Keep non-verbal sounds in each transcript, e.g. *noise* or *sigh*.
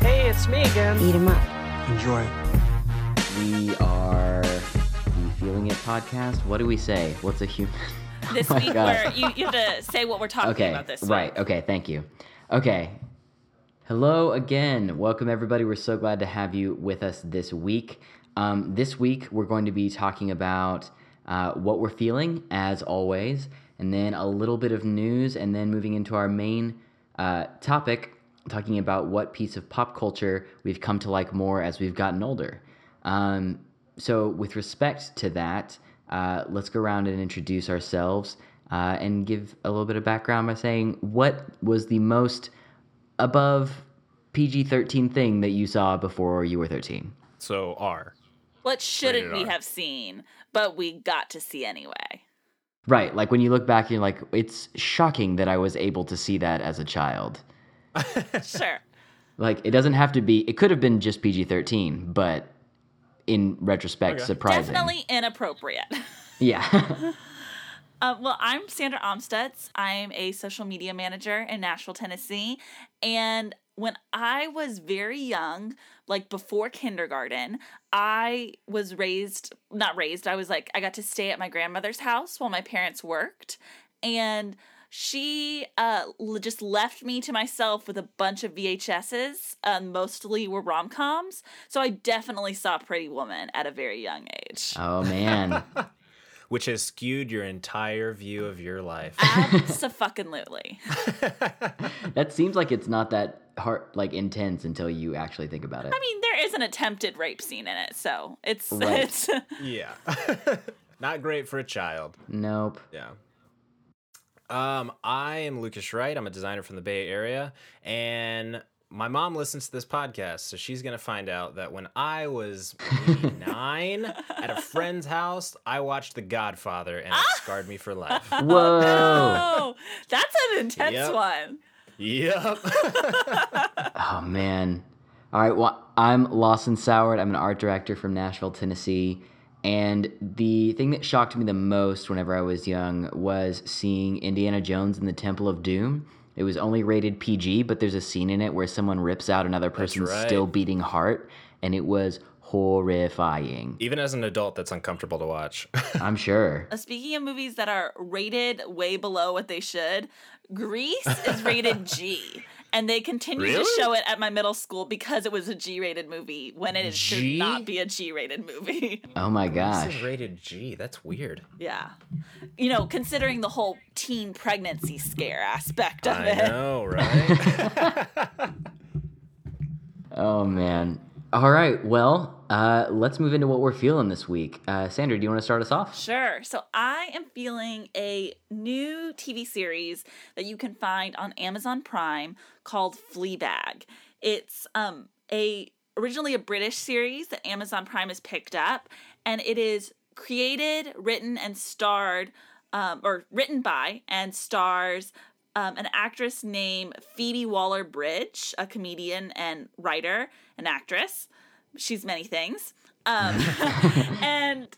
Hey, it's me again. Eat 'em up. Enjoy. We are the Feeling It podcast. What do we say? What's a human? this *laughs* Oh week God. where you, you have to say what we're talking Okay, about this right. Okay, thank you. Okay. Hello again. Welcome, everybody. We're so glad to have you with us this week. Um, this week, we're going to be talking about uh, what we're feeling, as always, and then a little bit of news, and then moving into our main uh, topic, talking about what piece of pop culture we've come to like more as we've gotten older. Um, so, with respect to that, uh, let's go around and introduce ourselves uh, and give a little bit of background by saying what was the most above PG 13 thing that you saw before you were 13? So R. What shouldn't Rated we R. have seen, but we got to see anyway? Right. Like when you look back, you're like, it's shocking that I was able to see that as a child. *laughs* Sure. Like, it doesn't have to be, it could have been just PG 13, but in retrospect, Okay. surprising. Definitely inappropriate. *laughs* Yeah. *laughs* Uh, well, I'm Sandra Omstutz. I'm a social media manager in Nashville, Tennessee. And when I was very young, like before kindergarten, I was raised, not raised, I was like, I got to stay at my grandmother's house while my parents worked. And she uh, just left me to myself with a bunch of VHSs. Uh, mostly were rom coms. So I definitely saw Pretty Woman at a very young age. oh, man. *laughs* Which has skewed your entire view of your life. Absolutely. *laughs* that seems like it's not that hard, like intense until you actually think about it. I mean, there is an attempted rape scene in it, so it's Right. it's *laughs* yeah. Not great for a child. nope. Yeah. Um, I am Lucas Wright. I'm a designer from the Bay Area, and my mom listens to this podcast, so she's gonna find out that when I was maybe *laughs* nine at a friend's house, I watched The Godfather, and it *laughs* scarred me for life. Whoa. oh, that's an intense Yep. one. yep. *laughs* Oh man. All right. Well, I'm Lawson Soward. I'm an art director from Nashville, Tennessee. And the thing that shocked me the most whenever I was young was seeing Indiana Jones in the Temple of Doom. It was only rated PG, but there's a scene in it where someone rips out another person's right. still beating heart, and it was horrifying. Even as an adult, that's uncomfortable to watch. *laughs* I'm sure. Uh, Speaking of movies that are rated way below what they should, Grease is rated G. *laughs* And they continue to show it at my middle school because it was a G rated movie when it should not be a G rated movie. *laughs* Oh my This gosh. is rated G. That's weird. yeah. You know, considering the whole teen pregnancy scare aspect of I it. I know, right? *laughs* *laughs* Oh man. All right. Well, uh, let's move into what we're feeling this week. Uh, Sandra, do you want to start us off? Sure. So I am feeling a new TV series that you can find on Amazon Prime called Fleabag. It's um a originally a British series that Amazon Prime has picked up, and it is created, written, and starred, um, or written by and stars um, an actress named Phoebe Waller Bridge, a comedian and writer and actress. She's many things. Um, *laughs* and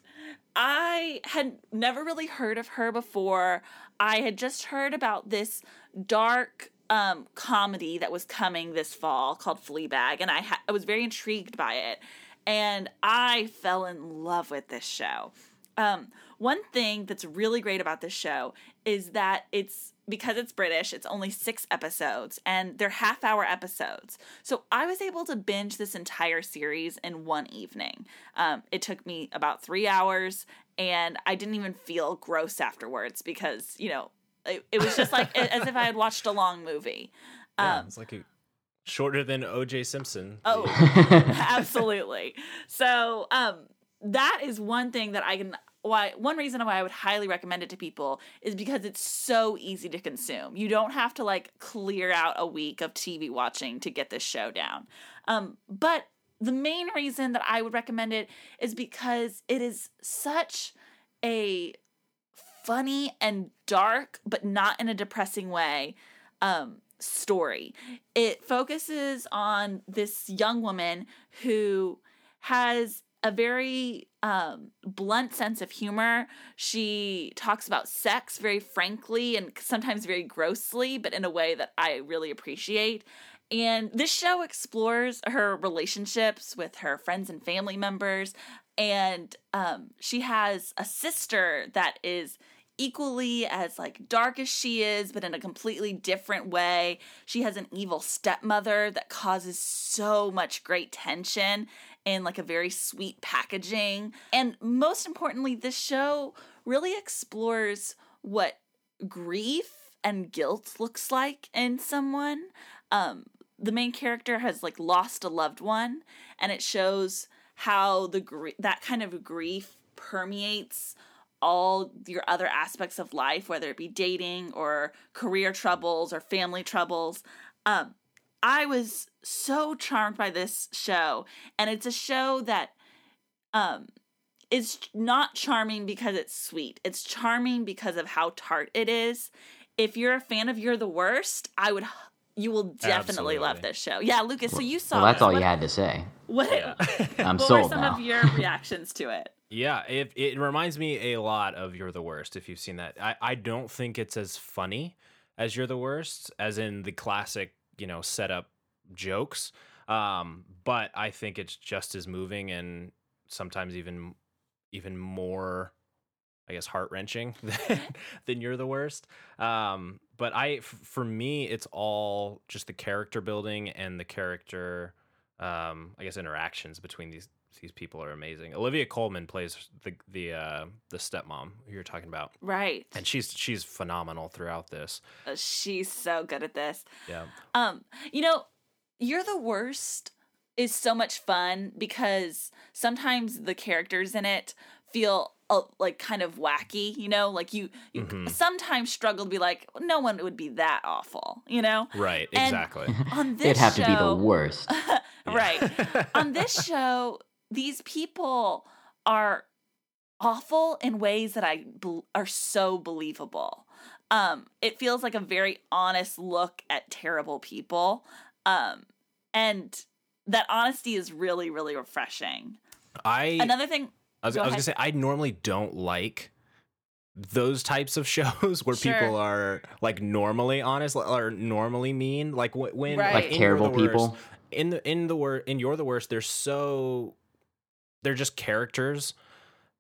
I had never really heard of her before. I had just heard about this dark um, comedy that was coming this fall called Fleabag, and I, ha- I was very intrigued by it. And I fell in love with this show. Um, one thing that's really great about this show is that it's because it's British, it's only six episodes and they're half hour episodes. So I was able to binge this entire series in one evening. Um, it took me about three hours and I didn't even feel gross afterwards because, you know, it, it was just like as if I had watched a long movie. Yeah, Um, it's like a, shorter than O.J. Simpson. Oh, *laughs* absolutely. So, um, that is one thing that I can why one reason why I would highly recommend it to people is because it's so easy to consume. You don't have to like clear out a week of TV watching to get this show down. Um, but the main reason that I would recommend it is because it is such a funny and dark, but not in a depressing way, um, story. It focuses on this young woman who has a very um, blunt sense of humor. She talks about sex very frankly and sometimes very grossly, but in a way that I really appreciate. And this show explores her relationships with her friends and family members. And um, she has a sister that is equally as like dark as she is but in a completely different way she has an evil stepmother that causes so much great tension in like a very sweet packaging and most importantly this show really explores what grief and guilt looks like in someone um the main character has like lost a loved one and it shows how the gr- that kind of grief permeates all your other aspects of life, whether it be dating or career troubles or family troubles. Um, I was so charmed by this show, and it's a show that um, is not charming because it's sweet. It's charming because of how tart it is. If you're a fan of You're the Worst, I would. You will definitely love this show. Yeah, Lucas. So you saw. Well, that's this. all What- you had to say. What, Yeah. *laughs* I'm what were sold some now. of your *laughs* reactions to it? Yeah, it, it reminds me a lot of You're the Worst, if you've seen that. I, I don't think it's as funny as You're the Worst, as in the classic, you know, set up jokes. Um, but I think it's just as moving and sometimes even even more I guess heart wrenching *laughs* than, than you're the worst. Um, but I, f- for me, it's all just the character building and the character, um, I guess interactions between these these people are amazing. Olivia Colman plays the the uh, the stepmom who you're talking about, Right. and she's she's phenomenal throughout this. Uh, She's so good at this. Yeah, Um, you know, you're the worst is so much fun because sometimes the characters in it feel uh, like kind of wacky, you know, like you you Mhm. sometimes struggle to be like no one would be that awful, you know? right, And- exactly. On this It'd have to be the worst. *laughs* right. On this *laughs* show, these people are awful in ways that I bel are so believable. Um, it feels like a very honest look at terrible people. Um, and that honesty is really, really refreshing. I Another thing, I was, Go I was gonna say I normally don't like those types of *laughs* shows where Sure. people are like normally honest or normally mean. Like when Right. Like terrible the Worst- people. in the in the word in you're the worst. They're so they're just characters.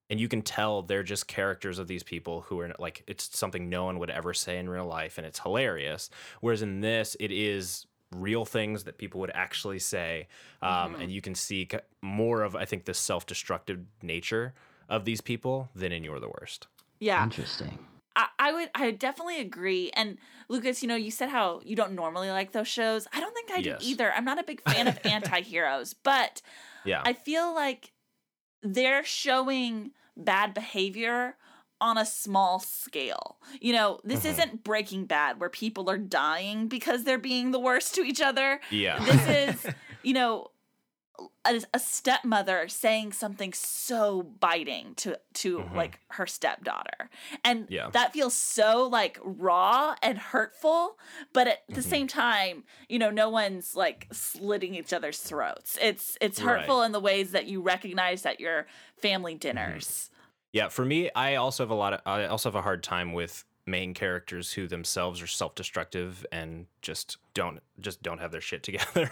And you can tell they're just characters of these people who are like it's something no one would ever say in real life, and it's hilarious. Whereas in this, it is real things that people would actually say, um, and you can see more of I think the self-destructive nature of these people than in You're the Worst. yeah, Interesting. I, I would, I definitely agree. And Lucas, you know, you said how you don't normally like those shows. I don't think I do either. I'm not a big fan of *laughs* anti-heroes, but Yeah, I feel like they're showing bad behavior on a small scale. You know, this Mhm. isn't Breaking Bad where people are dying because they're being the worst to each other. yeah, This *laughs* is, you know, a, a stepmother saying something so biting to to Mhm. like her stepdaughter and Yeah. that feels so like raw and hurtful but at the Mhm. same time you know no one's like slitting each other's throats it's it's Right. hurtful in the ways that you recognize at your family Mm-hmm. dinners Yeah, for me, I also have a lot of I also have a hard time with main characters who themselves are self-destructive and just don't just don't have their shit *laughs* together.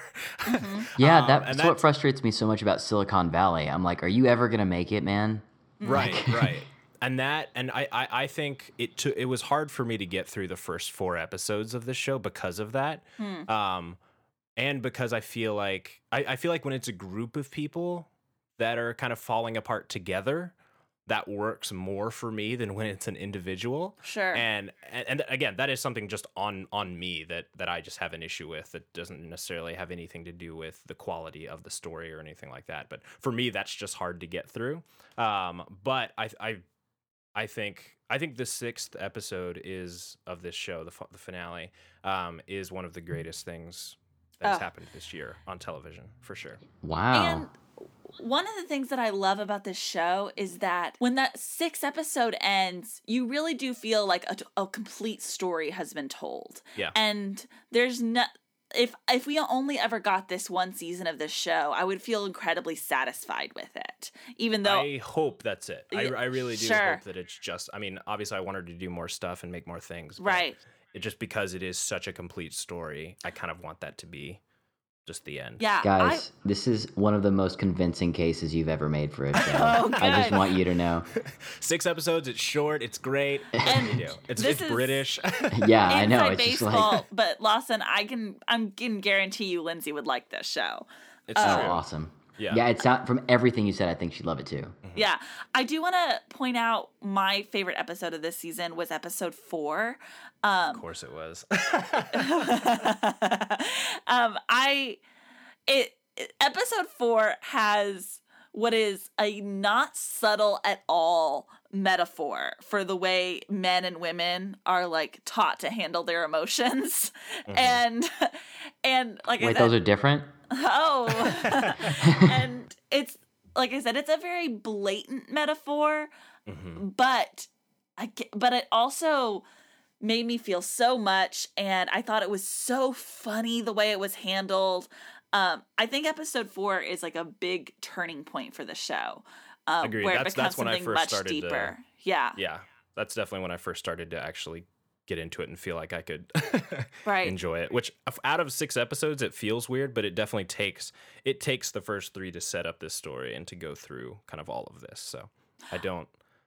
Yeah, Um, that's and what frustrates me so much about Silicon Valley. I'm like, are you ever gonna make it, man? right, Like- right. And that and I I, I think it took it was hard for me to get through the first four episodes of this show because of that. Hmm. Um and because I feel like I, I feel like when it's a group of people that are kind of falling apart together, that works more for me than when it's an individual. sure and, and and again that is something just on on me that that i just have an issue with that doesn't necessarily have anything to do with the quality of the story or anything like that but for me that's just hard to get through um but i i I think I think the sixth episode is of this show, the, the finale, um, is one of the greatest things that's Oh. happened this year on television for sure. Wow. And one of the things that I love about this show is that when that sixth episode ends, you really do feel like a, a complete story has been told. Yeah. And there's no if if we only ever got this one season of this show, I would feel incredibly satisfied with it. Even though I hope that's it. I, I really do sure. hope that it's just. I mean, obviously, I wanted to do more stuff and make more things. but right. It just because it is such a complete story, I kind of want that to be just the end. Yeah. Guys, this is one of the most convincing cases you've ever made for a *laughs* show. Oh, I just want you to know. *laughs* Six episodes. It's short. It's great. And you do? It's, it's British. *laughs* Yeah, I I know. It's just baseball, like, but Lawson, I can I'm can guarantee you Lindsay would like this show. it's um, oh, true. awesome. Yeah. Yeah, it's not from everything you said. I think she'd love it too. Mm-hmm. Yeah. I do want to point out my favorite episode of this season was episode 4. Um, of course, it was. *laughs* um I it it- episode 4 has what is a not subtle at all metaphor for the way men and women are like taught to handle their emotions mm-hmm. and and like Wait, said, those are different? Oh. *laughs* and it's like I said, it's a very blatant metaphor, Mhm. but I ge- but it also made me feel so much and I thought it was so funny the way it was handled. Um I think episode 4 is like a big turning point for the show. Um Agreed. where That's- it becomes that's when I first much started to- yeah. yeah, that's definitely when I first started to actually get into it and feel like I could *laughs* Right. enjoy it. Which out of six episodes, it feels weird, but it definitely takes it takes the first three to set up this story and to go through kind of all of this. So I *sighs* don't,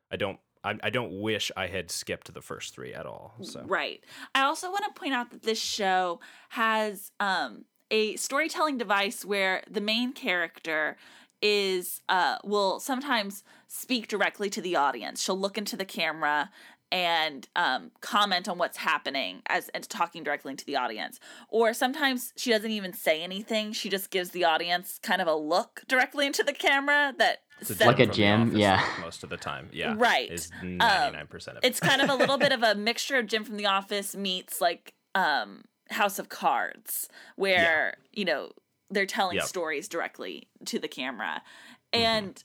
I don't, I, I don't wish I had skipped the first three at all. So Right. I also want to point out that this show has um, a storytelling device where the main character is uh, will sometimes speak directly to the audience. She'll look into the camera and um, comment on what's happening as and talking directly into the audience. Or sometimes she doesn't even say anything. She just gives the audience kind of a look directly into the camera that It's Like a from The Jim, yeah. most of the time, yeah, Right. is Um, ninety nine percent of it. it's kind of a little bit of *laughs* a mixture of Jim from The Office meets like um House of Cards, where you know they're telling Yep. stories directly to the camera, and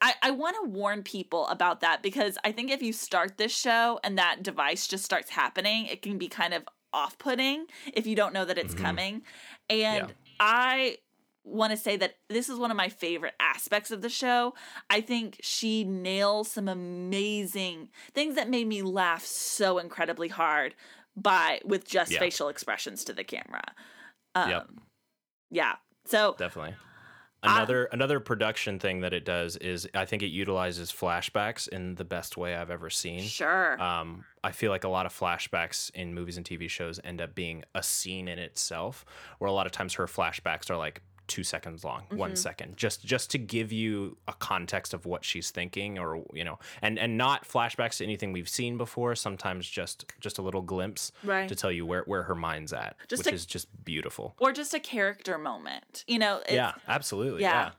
I I want to warn people about that because I think if you start this show and that device just starts happening, it can be kind of off putting if you don't know that it's Mhm. coming, and Yeah. I want to say that this is one of my favorite aspects of the show. I think she nails some amazing things that made me laugh so incredibly hard by with just Yeah. facial expressions to the camera. Um, Yep. Yeah. So definitely. I- Another another production thing that it does is I think it utilizes flashbacks in the best way I've ever seen. sure. Um, I feel like a lot of flashbacks in movies and TV shows end up being a scene in itself, where a lot of times her flashbacks are like two seconds long, Mm-hmm. one second, just just to give you a context of what she's thinking, or you know, and and not flashbacks to anything we've seen before. Sometimes just just a little glimpse Right. to tell you where where her mind's at, Just which to- is just beautiful. or just a character moment. You know, it's, yeah, absolutely. yeah. yeah.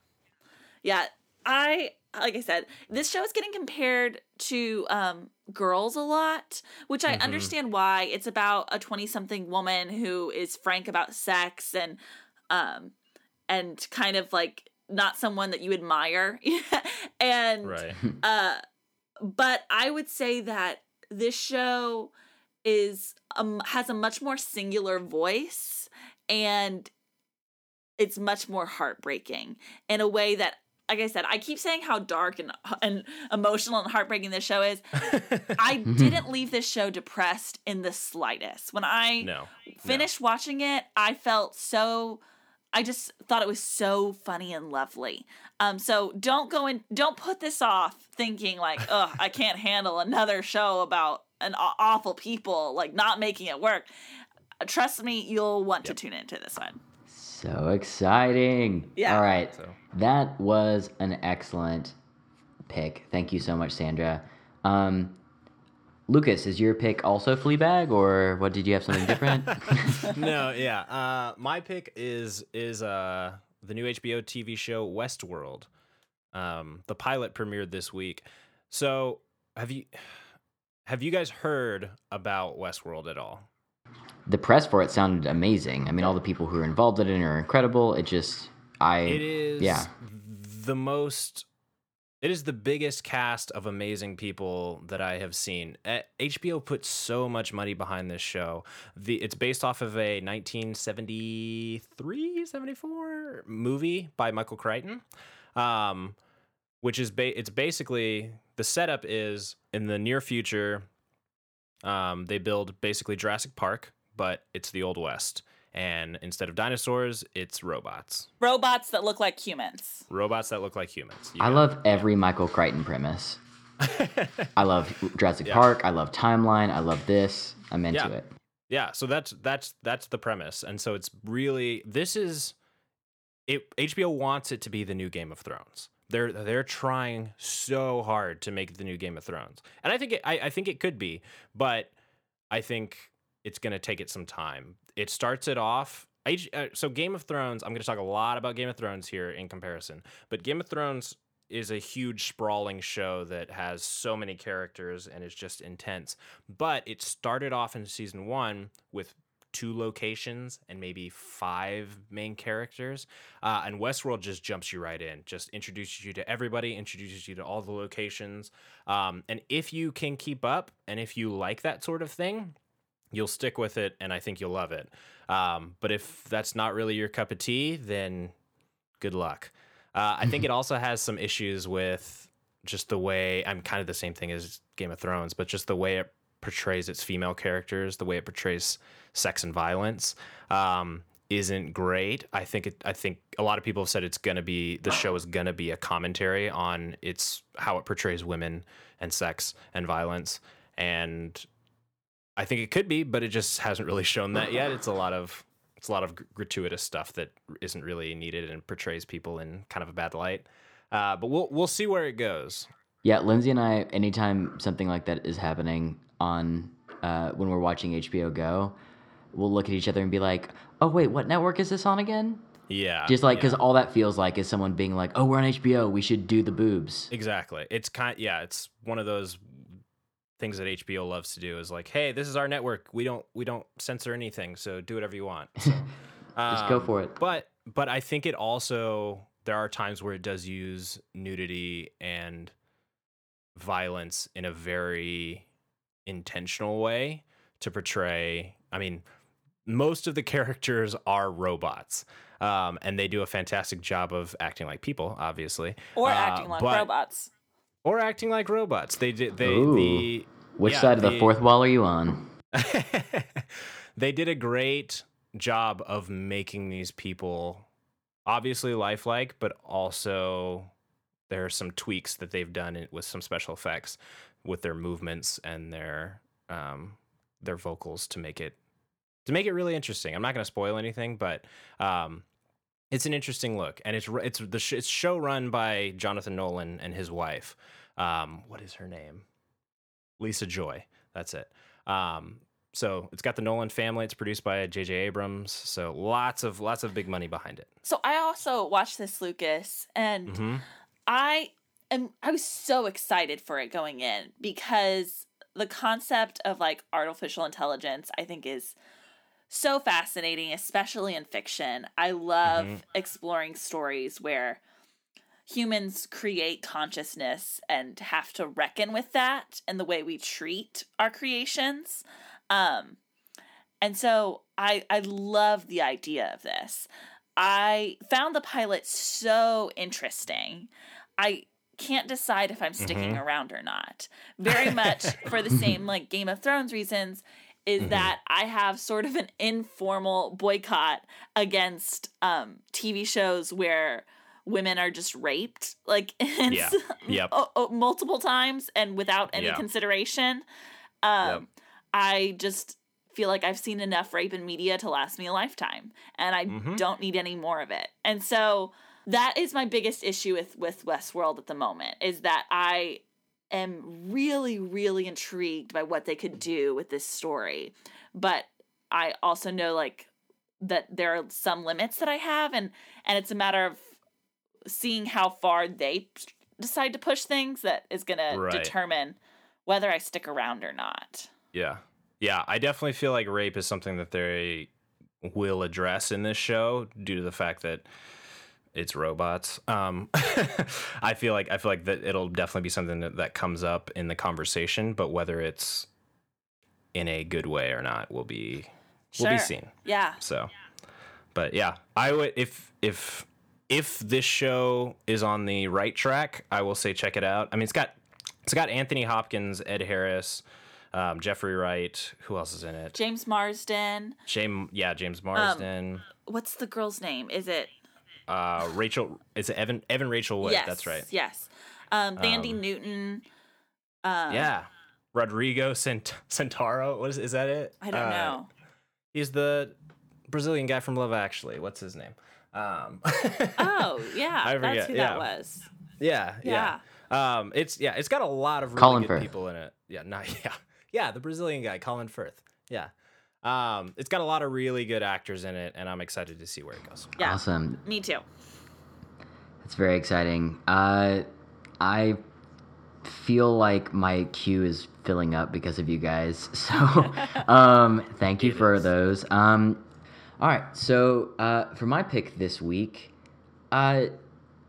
Yeah, I like I said, this show is getting compared to um girls a lot, which I Mhm. understand why. It's about a 20-something woman who is frank about sex and um and kind of like not someone that you admire. *laughs* and Right. uh but I would say that this show is um has a much more singular voice and it's much more heartbreaking in a way that like I said, I keep saying how dark and and emotional and heartbreaking this show is. *laughs* I didn't leave this show depressed in the slightest. When I no. finished watching it, I felt so I just thought it was so funny and lovely. Um so don't go in don't put this off thinking like, *laughs* "Ugh, I can't handle another show about an awful people like not making it work." Trust me, you'll want to tune into this one. So exciting. Yeah. All right. So That was an excellent pick. Thank you so much, Sandra. Um, Lucas, is your pick also Fleabag, or what? Did you have something different? *laughs* *laughs* no, yeah. Uh, my pick is is uh the new HBO TV show Westworld. Um, the pilot premiered this week. So have you have you guys heard about Westworld at all? The press for it sounded amazing. I mean, all the people who are involved in it are incredible. It just, I, It is yeah. the most it is the biggest cast of amazing people that I have seen. HBO put so much money behind this show. The it's based off of a 1973, 74 movie by Michael Crichton. Um which is ba- it's basically the setup is in the near future um, they build basically Jurassic Park, but it's the old west. And instead of dinosaurs, it's robots. Robots that look like humans. Robots that look like humans. You I got love every Michael Crichton premise. *laughs* I love Jurassic Yeah. Park. I love Timeline. I love this. I'm into Yeah. it. Yeah, so that's that's that's the premise, and so it's really this is it. HBO wants it to be the new Game of Thrones. They're they're trying so hard to make the new Game of Thrones, and I think it, I, I think it could be, but I think it's gonna take it some time. It starts it off. Uh, so Game of Thrones. I'm gonna talk a lot about Game of Thrones here in comparison, but Game of Thrones is a huge sprawling show that has so many characters and is just intense. But it started off in season one with two locations and maybe five main characters. Uh, and Westworld just jumps you right in, just introduces you to everybody, introduces you to all the locations. Um, and if you can keep up and if you like that sort of thing, you'll stick with it and I think you'll love it. Um, but if that's not really your cup of tea, then good luck. Uh, I think it *laughs* also has some issues with just the way I'm kind of the same thing as Game of Thrones, but just the way it portrays its female characters, the way it portrays sex and violence, um, isn't great. I think it. I think a lot of people have said it's gonna be the show is gonna be a commentary on its how it portrays women and sex and violence, and I think it could be, but it just hasn't really shown that yet. It's a lot of it's a lot of gratuitous stuff that isn't really needed and portrays people in kind of a bad light. Uh, but we'll we'll see where it goes. Yeah, Lindsay and I, anytime something like that is happening on uh, when we're watching HBO Go, we'll look at each other and be like, "Oh wait, what network is this on again?" Yeah, Just like yeah. because all that feels like is someone being like, "Oh, we're on HBO. We should do the boobs." Exactly. It's kind yeah, it's one of those things that HBO loves to do is like, "Hey, this is our network. We don't we don't censor anything, so do whatever you want." So, *laughs* Just go um, for it. But but I think it also there are times where it does use nudity and violence in a very intentional way to portray. I mean, most of the *laughs* characters are robots. Um, and they do a fantastic job of acting like people, obviously, Or Uh, acting like but- robots. Or acting like robots. They did. They Ooh. the Which yeah, side of the the- fourth wall are you on? *laughs* they did a great job of making these people obviously lifelike, but also there are some tweaks that they've done with some special effects with their movements and their um, their vocals to make it to make it really interesting. I'm not going to spoil anything, but um, it's an interesting look, and it's it's the sh- it's show run by Jonathan Nolan and his wife. Um, what is her name? Lisa Joy. That's it. Um, so it's got the Nolan family. It's produced by J.J. Abrams. So lots of lots of big money behind it. So I also watched this, Lucas, and hmm I am I was so excited for it going in because the concept of like artificial intelligence I think is so fascinating, especially in fiction. I love Mhm. exploring stories where humans create consciousness and have to reckon with that and the way we treat our creations. Um and so I I love the idea of this. I found the pilot so interesting. I can't decide if I'm sticking around or not. Very much for the *laughs* same like Game of Thrones reasons is that I have sort of an informal boycott against um TV shows where women are just raped like *laughs* Yeah. Yep. o- o- multiple times and without any Yeah. consideration. Um Yep. I just feel like I've seen enough rape in media to last me a lifetime and I Mhm. don't need any more of it. And so that is my biggest issue with with Westworld at the moment is that I am really really intrigued by what they could do with this story. But I also know like that there are some limits that I have and and it's a matter of seeing how far they decide to push things that is going Right. to determine whether I stick around or not. Yeah. Yeah, I definitely feel like rape is something that they will address in this show due to the fact that it's robots. Um, *laughs* I feel like I feel like that it'll definitely be something that, that comes up in the conversation, but whether it's in a good way or not will be will be seen. Yeah. So, but yeah, I would if if if this show is on the right track, I will say check it out. I mean, it's got it's got Anthony Hopkins, Ed Harris, um, Jeffrey Wright. Who else is in it? James Marsden. James, yeah, Um, James Marsden. What's the girl's name? Is it? Uh, Rachel. Is it Evan? Evan Rachel Wood. yes. That's right. Yes. Um, Thandie Um, Newton. Um, yeah. Rodrigo Sant- Santoro. What is is that it? I don't Uh, know. He's the Brazilian guy from Love Actually. What's his name? Um, *laughs* Oh, yeah. I That's who yeah. that was. Yeah, yeah. Um, it's yeah, it's got a lot of really Colin good Firth. people in it. Yeah, not *laughs* yeah, yeah, the Brazilian guy, Colin Firth. Yeah. Um, it's got a lot of really good actors in it, and I'm excited to see where it goes. Yeah. Awesome. Me too. That's very exciting. Uh, I feel like my queue is filling up because of you guys. *laughs* So, *laughs* um, thank you for those. Um, all right. So, uh, for my pick this week, uh,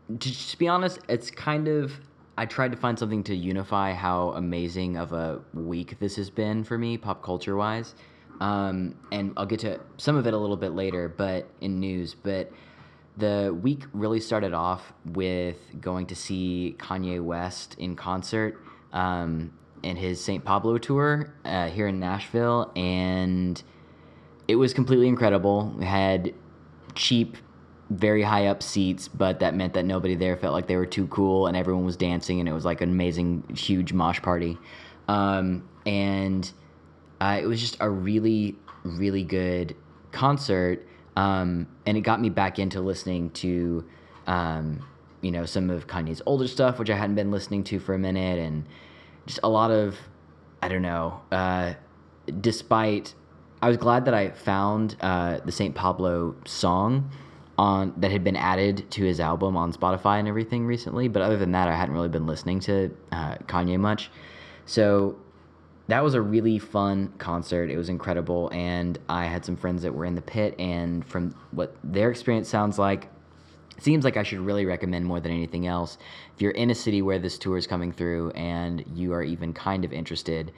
to just be honest, it's kind of. I tried to find something to unify how amazing of a week this has been for me, pop culture wise. Um, and I'll get to some of it a little bit later, but in news. But the week really started off with going to see Kanye West in concert um, in his St. Pablo tour uh, here in Nashville, and it was completely incredible. We had cheap, very high up seats, but that meant that nobody there felt like they were too cool, and everyone was dancing, and it was like an amazing, huge mosh party. Um, and uh, it was just a really, really good concert, um, and it got me back into listening to, um, you know, some of Kanye's older stuff, which I hadn't been listening to for a minute, and just a lot of, I don't know. Uh, despite, I was glad that I found uh, the Saint Pablo song on that had been added to his album on Spotify and everything recently. But other than that, I hadn't really been listening to uh, Kanye much. So that was a really fun concert. It was incredible, and I had some friends that were in the pit, and from what their experience sounds like, it seems like I should really recommend more than anything else. If you're in a city where this tour is coming through and you are even kind of interested,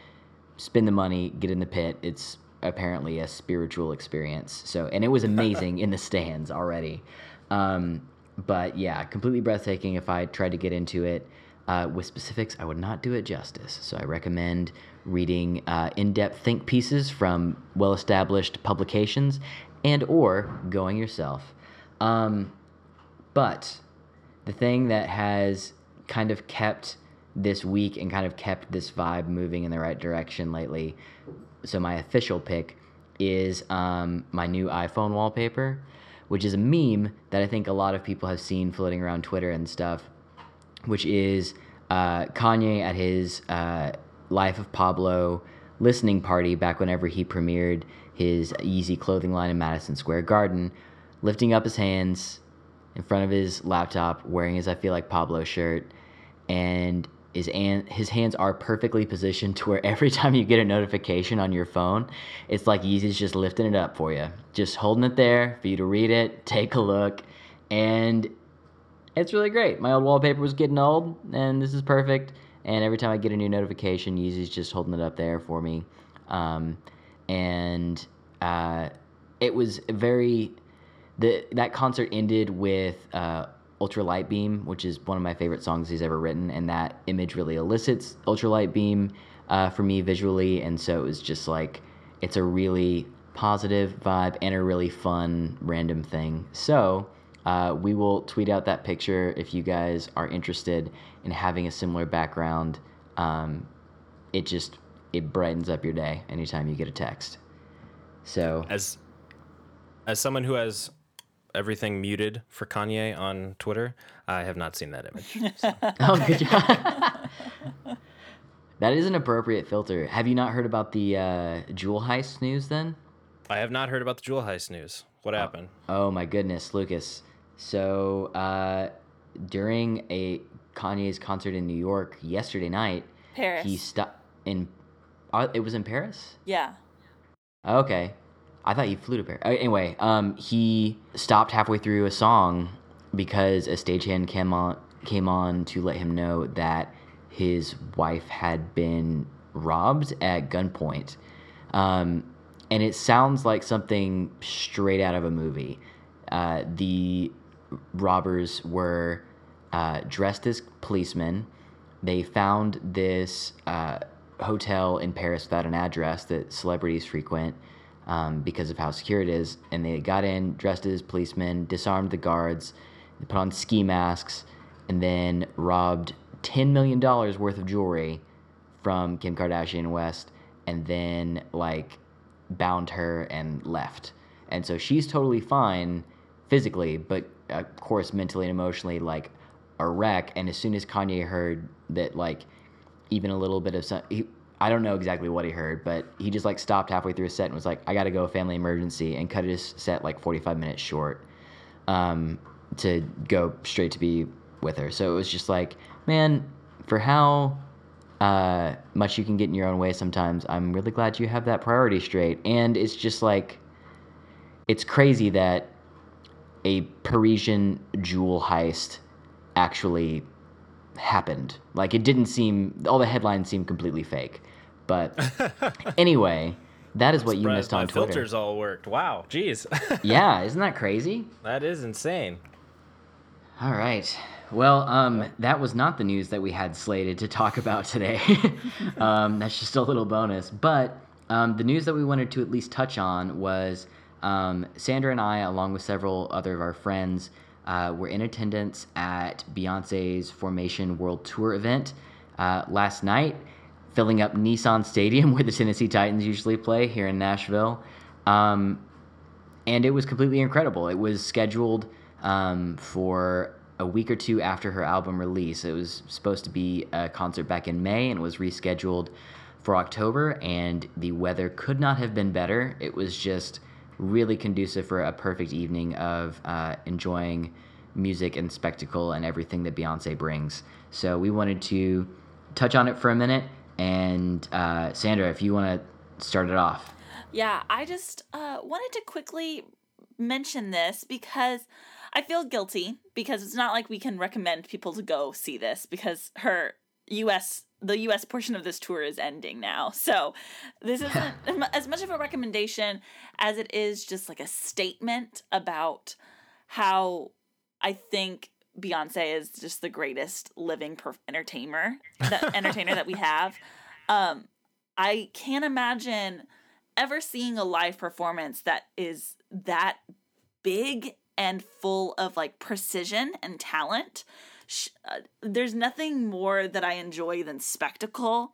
spend the money, get in the pit. It's apparently a spiritual experience. So, and it was *laughs* amazing in the stands already. Um, but yeah, completely breathtaking. If I tried to get into it uh, with specifics, I would not do it justice. So I recommend reading uh, in-depth think pieces from well-established publications, and or going yourself. Um, but the thing that has kind of kept this week and kind of kept this vibe moving in the right direction lately. So my official pick is um, my new iPhone wallpaper, which is a meme that I think a lot of people have seen floating around Twitter and stuff, which is uh, Kanye at his uh, Life of Pablo listening party back whenever he premiered his Yeezy clothing line in Madison Square Garden, lifting up his hands in front of his laptop, wearing his I Feel Like Pablo shirt, and his, an- his hands are perfectly positioned to where every *laughs* time you get a notification on your phone, it's like Yeezy's just lifting it up for you, just holding it there for you to read it, take a look, and it's really great. My old wallpaper was getting old, and this is perfect. And every time I get a new notification, Yeezy's just holding it up there for me. Um, and uh, it was very the that concert ended with uh, Ultralight Beam, which is one of my favorite songs he's ever written, and that image really elicits Ultra Light Beam uh, for me visually, and so it was just like it's a really positive vibe and a really fun random thing. So uh, we will tweet out that picture if you guys are interested in having a similar background. Um, it just it brightens up your day anytime you get a text. So As as someone who has everything muted for Kanye on Twitter, I have not seen that image. *laughs* so. Oh, good job. *laughs* that is an appropriate filter. Have you not heard about the uh, jewel heist news then? I have not heard about the jewel heist news. What happened? Oh my goodness, Lucas. So uh, during a Kanye's concert in New York yesterday night, Paris. he stopped. in uh, it was in Paris. Yeah. Okay. I thought he flew to Paris. Uh, Anyway, um, he stopped halfway through a song because a stagehand came on came on to let him know that his wife had been robbed at gunpoint. Um, and it sounds like something straight out of a movie. Uh, the robbers were uh, dressed as policemen. They found this uh, hotel in Paris without an address that celebrities frequent um, because of how secure it is. And they got in dressed as policemen, disarmed the guards, they put on ski masks, and then robbed $10 million worth of jewelry from Kim Kardashian West, and then like bound her and left. And so she's totally fine physically, but of course mentally and emotionally like a wreck. And as soon as Kanye heard that like even a little bit of some, he, I don't know exactly what he heard, but he just like stopped halfway through a set and was like, "I got to go, family emergency," and cut his set like 45 minutes short um, to go straight to be with her. So it was just like, man, for how uh, much you can get in your own way sometimes, I'm really glad you have that priority straight. And it's just like, it's crazy that a Parisian jewel heist actually happened. Like it didn't seem all the headlines seemed completely fake. But *laughs* anyway, that is what you missed on my Twitter. filters all worked. Wow, jeez. *laughs* Yeah, isn't that crazy? that is insane. All right. Well, um, that was not the news that we had slated to talk about today. *laughs* um, that's just a little bonus. But um, the news that we wanted to at least touch on was um, Sandra and I, along with several other of our friends, uh, were in attendance at Beyonce's Formation World Tour event uh, last night, filling up Nissan Stadium, *laughs* where the Tennessee Titans usually play here in Nashville. Um, and it was completely incredible. It was scheduled um, for a week or two after her album release. It was supposed to be a concert back in May and was rescheduled for October, and the weather could not have been better. It was just really conducive for a perfect evening of uh, enjoying music and spectacle and everything that Beyonce brings. So we wanted to touch on it for a minute. And uh, Sandra, if you want to start it off. Yeah, I just uh, wanted to quickly mention this because I feel guilty because it's not like we can recommend people to go see this because her US the US portion of this tour is ending now. So this isn't *laughs* as much of a recommendation as it is just like a statement about how I think Beyonce is just the greatest living per- entertainer that *laughs* entertainer that we have. Um, I can't imagine ever seeing a live performance that is that big and full of like precision and talent. Sh- uh, there's nothing more that I enjoy than spectacle,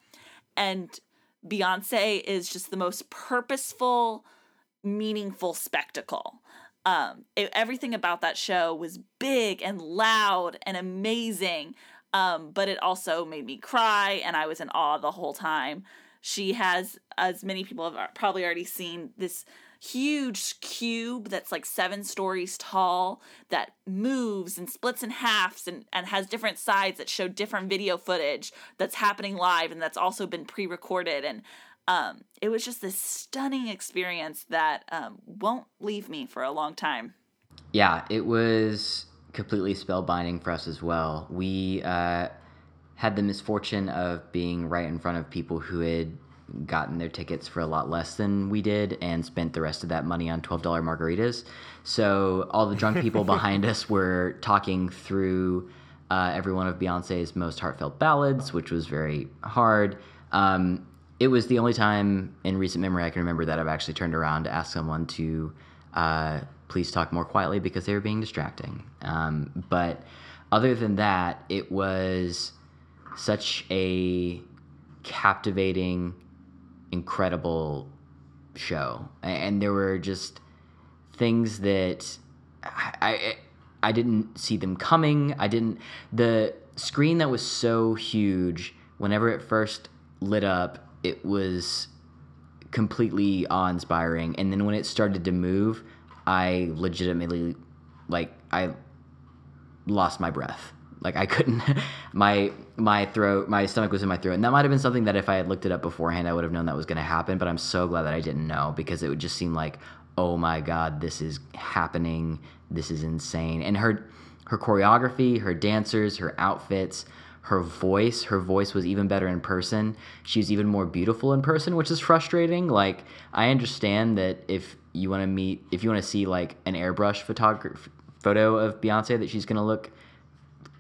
and Beyonce is just the most purposeful, meaningful spectacle. Um, it, everything about that show was big and loud and amazing, um, but it also made me cry, and I was in awe the whole time. She has, as many people have probably already seen, this huge cube that's like seven stories tall that moves and splits in halves and, and has different sides that show different video footage that's happening live and that's also been pre-recorded and um, it was just this stunning experience that um, won't leave me for a long time Yeah, it was completely spellbinding for us as well. We uh, had the misfortune of being right in front of people who had gotten their tickets for a lot less than we did and spent the rest of that money on $12 margaritas. So all the drunk people *laughs* behind us were talking through uh, every one of Beyonce's most heartfelt ballads, which was very hard. Um, it was the only time in recent memory I can remember that I've actually turned around to ask someone to uh, please talk more quietly because they were being distracting. Um, but other than that, it was such a captivating, incredible show, and there were just things that I, I didn't see them coming. I didn't the screen that was so huge. Whenever it first lit up, it was completely awe-inspiring, and then when it started to move, I legitimately like I lost my breath. Like I couldn't *laughs* my my throat my stomach was in my throat. And that might have been something that if I had looked it up beforehand I would have known that was going to happen but I'm so glad that I didn't know because it would just seem like oh my god this is happening. This is insane. And her her choreography her dancers her outfits her voice her voice was even better in person. She was even more beautiful in person which is frustrating. Like i understand that if you want to meet if you want to see like an airbrush photograph photo of beyonce that she's going to look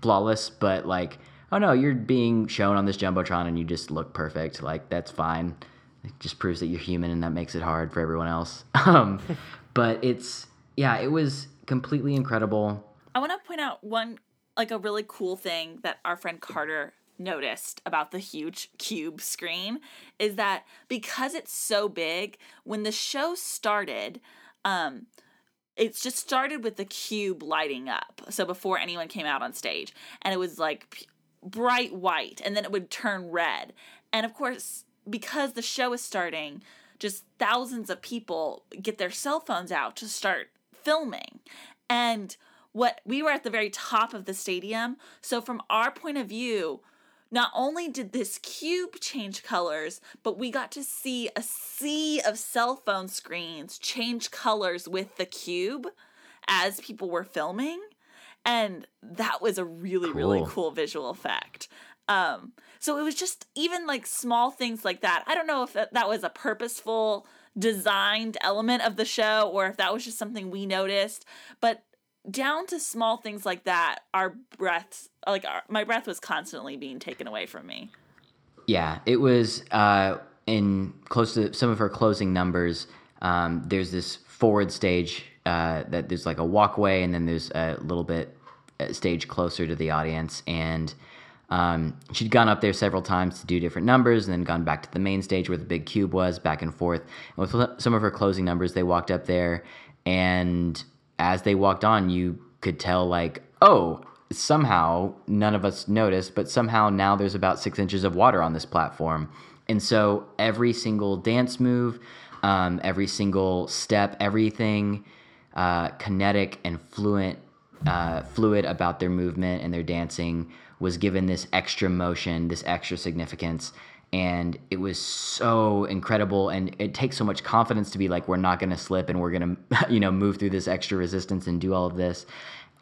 flawless but like oh no you're being shown on this jumbotron and you just look perfect. Like that's fine. It just proves that you're human and that makes it hard for everyone else. *laughs* Um, *laughs* but it's yeah it was completely incredible. I want to point out one like a really cool thing that our friend Carter noticed about the huge cube screen is that because it's so big, when the show started, um it's just started with the cube lighting up. So before anyone came out on stage, and it was like bright white, and then it would turn red. And of course, because the show is starting, just thousands of people get their cell phones out to start filming. And what we were at the very top of the stadium. So from our point of view, not only did this cube change colors, but we got to see a sea of cell phone screens change colors with the cube as people were filming. And that was a really, really Cool. cool visual effect. Um, so it was just even like small things like that. I don't know if that, that was a purposeful designed element of the show or if that was just something we noticed, but down to small things like that, our breaths, like our, my breath was constantly being taken away from me. Yeah, it was uh, in close to some of her closing numbers. Um, there's this forward stage uh, that there's like a walkway, and then there's a little bit uh, stage closer to the audience. And um, she'd gone up there several times to do different numbers, and then gone back to the main stage where the big cube was, back and forth. And with some of her closing numbers, they walked up there, and as they walked on, you could tell like, oh, somehow none of us noticed, but somehow now there's about six inches of water on this platform. And so every single dance move, um, every single step, everything uh, kinetic and fluent, uh, fluid about their movement and their dancing was given this extra motion, this extra significance. And it was so incredible, and it takes so much confidence to be like, we're not gonna slip, and we're gonna, *laughs* you know, move through this extra resistance and do all of this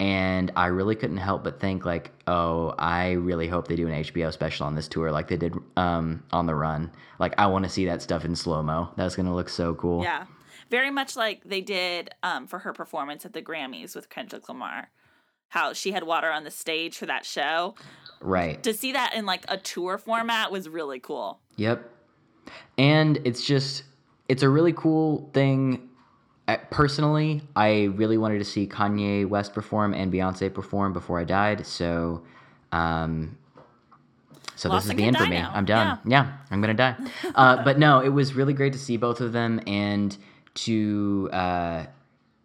and I really couldn't help but think like, oh, I really hope they do an HBO special on this tour like they did um, on the Run. Like I want to see that stuff in slow mo. That's gonna look so cool. Yeah. Very much like they did um, for her performance at the Grammys with Kendrick Lamar. How she had water on the stage for that show. Right. To see that in like a tour format was really cool. Yep. And it's just it's a really cool thing. Personally, I really wanted to see Kanye West perform and Beyonce perform before I died. So, um, so Lost this is the end for me. now. I'm done. Yeah. I'm gonna die. *laughs* uh, but no, it was really great to see both of them and to uh,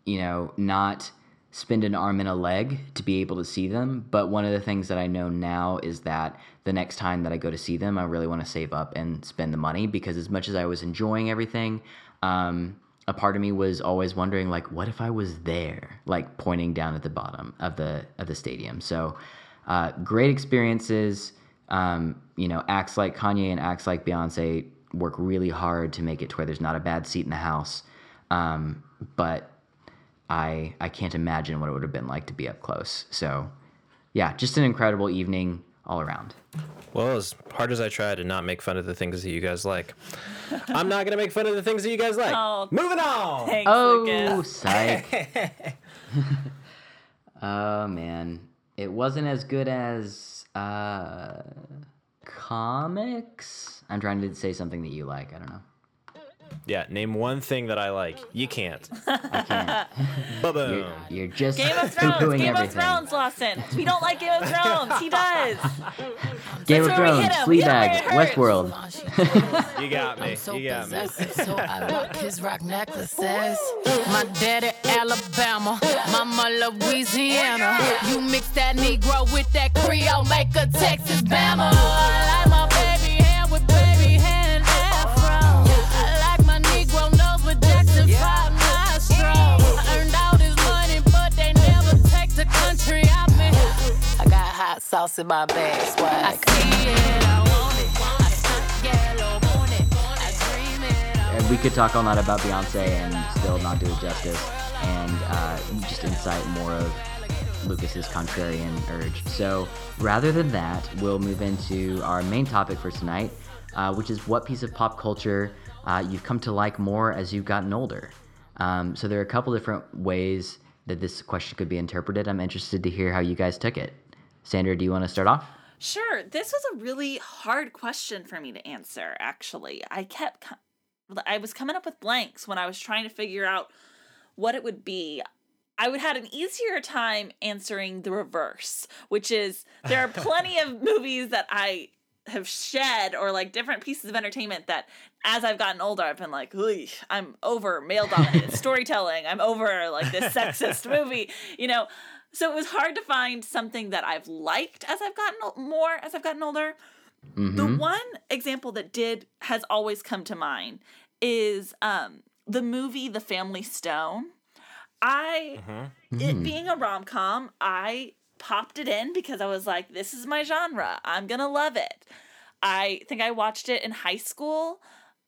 you know not spend an arm and a leg to be able to see them. But one of the things that I know now is that the next time that I go to see them, I really want to save up and spend the money because as much as I was enjoying everything, um, a part of me was always wondering like, what if I was there, like pointing down at the bottom of the of the stadium. So, uh, great experiences. Um, you know, acts like Kanye and acts like Beyonce work really hard to make it to where there's not a bad seat in the house. Um, but I I can't imagine what it would have been like to be up close. So, yeah, just an incredible evening all around. Well, as hard as I try to not make fun of the things that you guys like, I'm not gonna make fun of the things that you guys like. Oh. Moving on. Thanks, Oh, Lucas. psych. *laughs* *laughs* oh man, it wasn't as good as uh, comics. I'm trying to say something that you like. I don't know. Yeah, name one thing that I like. You can't. *laughs* I can't. Ba-boom. You're, you're just Game of Thrones. Game everything. of Thrones, Lawson. We don't like Game of *laughs* Thrones. He does. Game of That's where we Thrones, hit him. We hit him where Fleabag, it hurts. Westworld. *laughs* You got me. So You got me. so I rock his rock necklaces. My daddy Alabama, mama Louisiana. You mix that Negro with that Creole, make a Texas Bama. Hot Sauce in my bag, swag. I see it, I want it. I stunt yellow on it. I dream it. I And we could talk all night about Beyonce and still not do it justice, and uh, just incite more of Lucas's contrarian urge. So rather than that, we'll move into our main topic for tonight, uh, which is what piece of pop culture uh, you've come to like more as you've gotten older. Um, so there are a couple different ways that this question could be interpreted. I'm interested to hear how you guys took it. Sandra, do you want to start off? Sure. This was a really hard question for me to answer, actually. I kept, I was coming up with blanks when I was trying to figure out what it would be. I would had an easier time answering the reverse, which is there are plenty of *laughs* movies that I have shed or like different pieces of entertainment that as I've gotten older I've been like, "Oy, I'm over male dominated *laughs* storytelling. I'm over like this sexist movie, you know. So it was hard to find something that I've liked as I've gotten ol- more as I've gotten older. The one example that did has always come to mind is um the movie The Family Stone. I it being a rom-com, I popped it in because I was like this is my genre. I'm going to love it. I think I watched it in high school,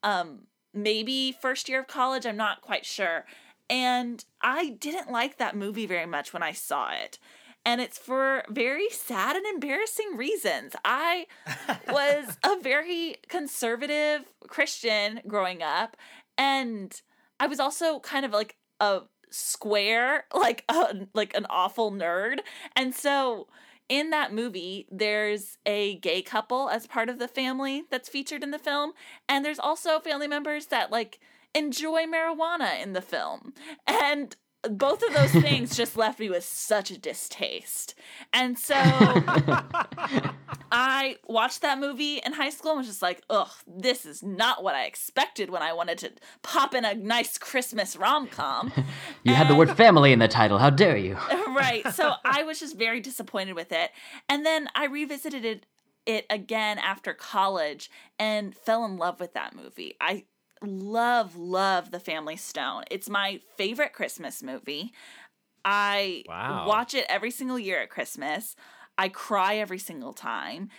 um maybe first year of college, I'm not quite sure. And I didn't like that movie very much when I saw it. And it's for very sad and embarrassing reasons. I *laughs* was a very conservative Christian growing up, and I was also kind of like a square, *laughs* like a, like an awful nerd. And so in that movie, there's a gay couple as part of the family that's featured in the film, and there's also family members that like enjoy marijuana in the film. And both of those things just left me with such a distaste. And so *laughs* I watched that movie in high school and was just like, ugh, this is not what I expected when I wanted to pop in a nice Christmas rom com. You had the word family in the title. How dare you? *laughs* right. So I was just very disappointed with it. And then I revisited it, it again after college and fell in love with that movie. I love, love The Family Stone. It's my favorite Christmas movie. I Wow. watch it every single year at Christmas. I cry every single time.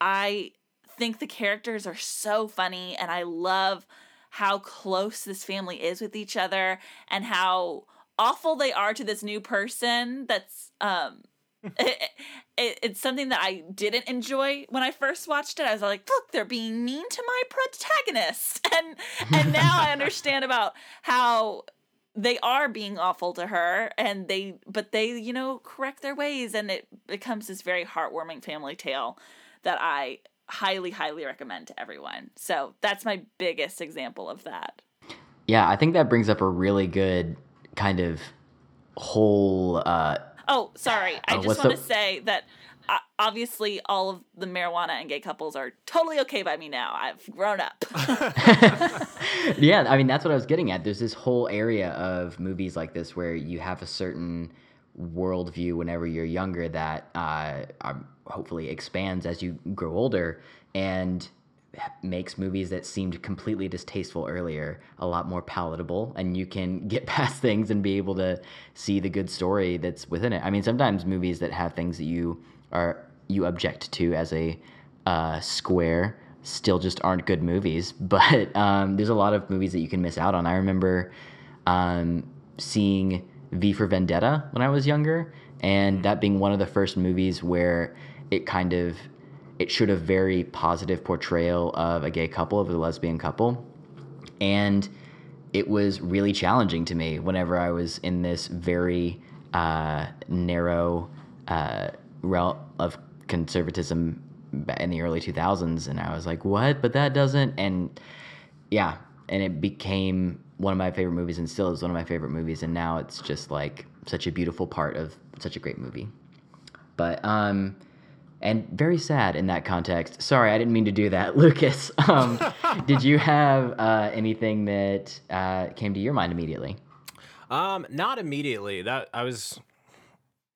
I think the characters are so funny and I love how close this family is with each other and how awful they are to this new person that's um *laughs* it, it, it's something that I didn't enjoy when I first watched it. I was like, "Look, they're being mean to my protagonist," *laughs* and and now I understand about how they are being awful to her, and they but they you know correct their ways, and it becomes this very heartwarming family tale that I highly highly recommend to everyone. So that's my biggest example of that. Yeah, I think that brings up a really good kind of whole. Uh, Oh, sorry. I Uh, just want to say that uh, obviously all of the marijuana and gay couples are totally okay by me now. I've grown up. *laughs* *laughs* yeah, I mean that's what I was getting at. There's this whole area of movies like this where you have a certain worldview whenever you're younger that uh, um, hopefully expands as you grow older and makes movies that seemed completely distasteful earlier a lot more palatable and you can *laughs* get past things and be able to see the good story that's within it. I mean sometimes movies that have things that you are you object to as a uh, square still just aren't good movies. *laughs* But um, there's a lot of movies that you can miss out on. I remember um, seeing V for Vendetta when I was younger, and that being one of the first movies where it kind of it showed a very positive portrayal of a gay couple, of a lesbian couple, and it was really challenging to me whenever I was in this very uh, narrow uh, realm of conservatism in the early 2000s, and I was like, "What?" But that doesn't. And yeah, and it became one of my favorite movies, and still is one of my favorite movies. And now it's just like such a beautiful part of such a great movie. But um, and very sad in that context. Sorry, I didn't mean to do that, *laughs* Lucas. Um, did you have uh, anything that uh, came to your mind immediately? Um, not immediately. That I was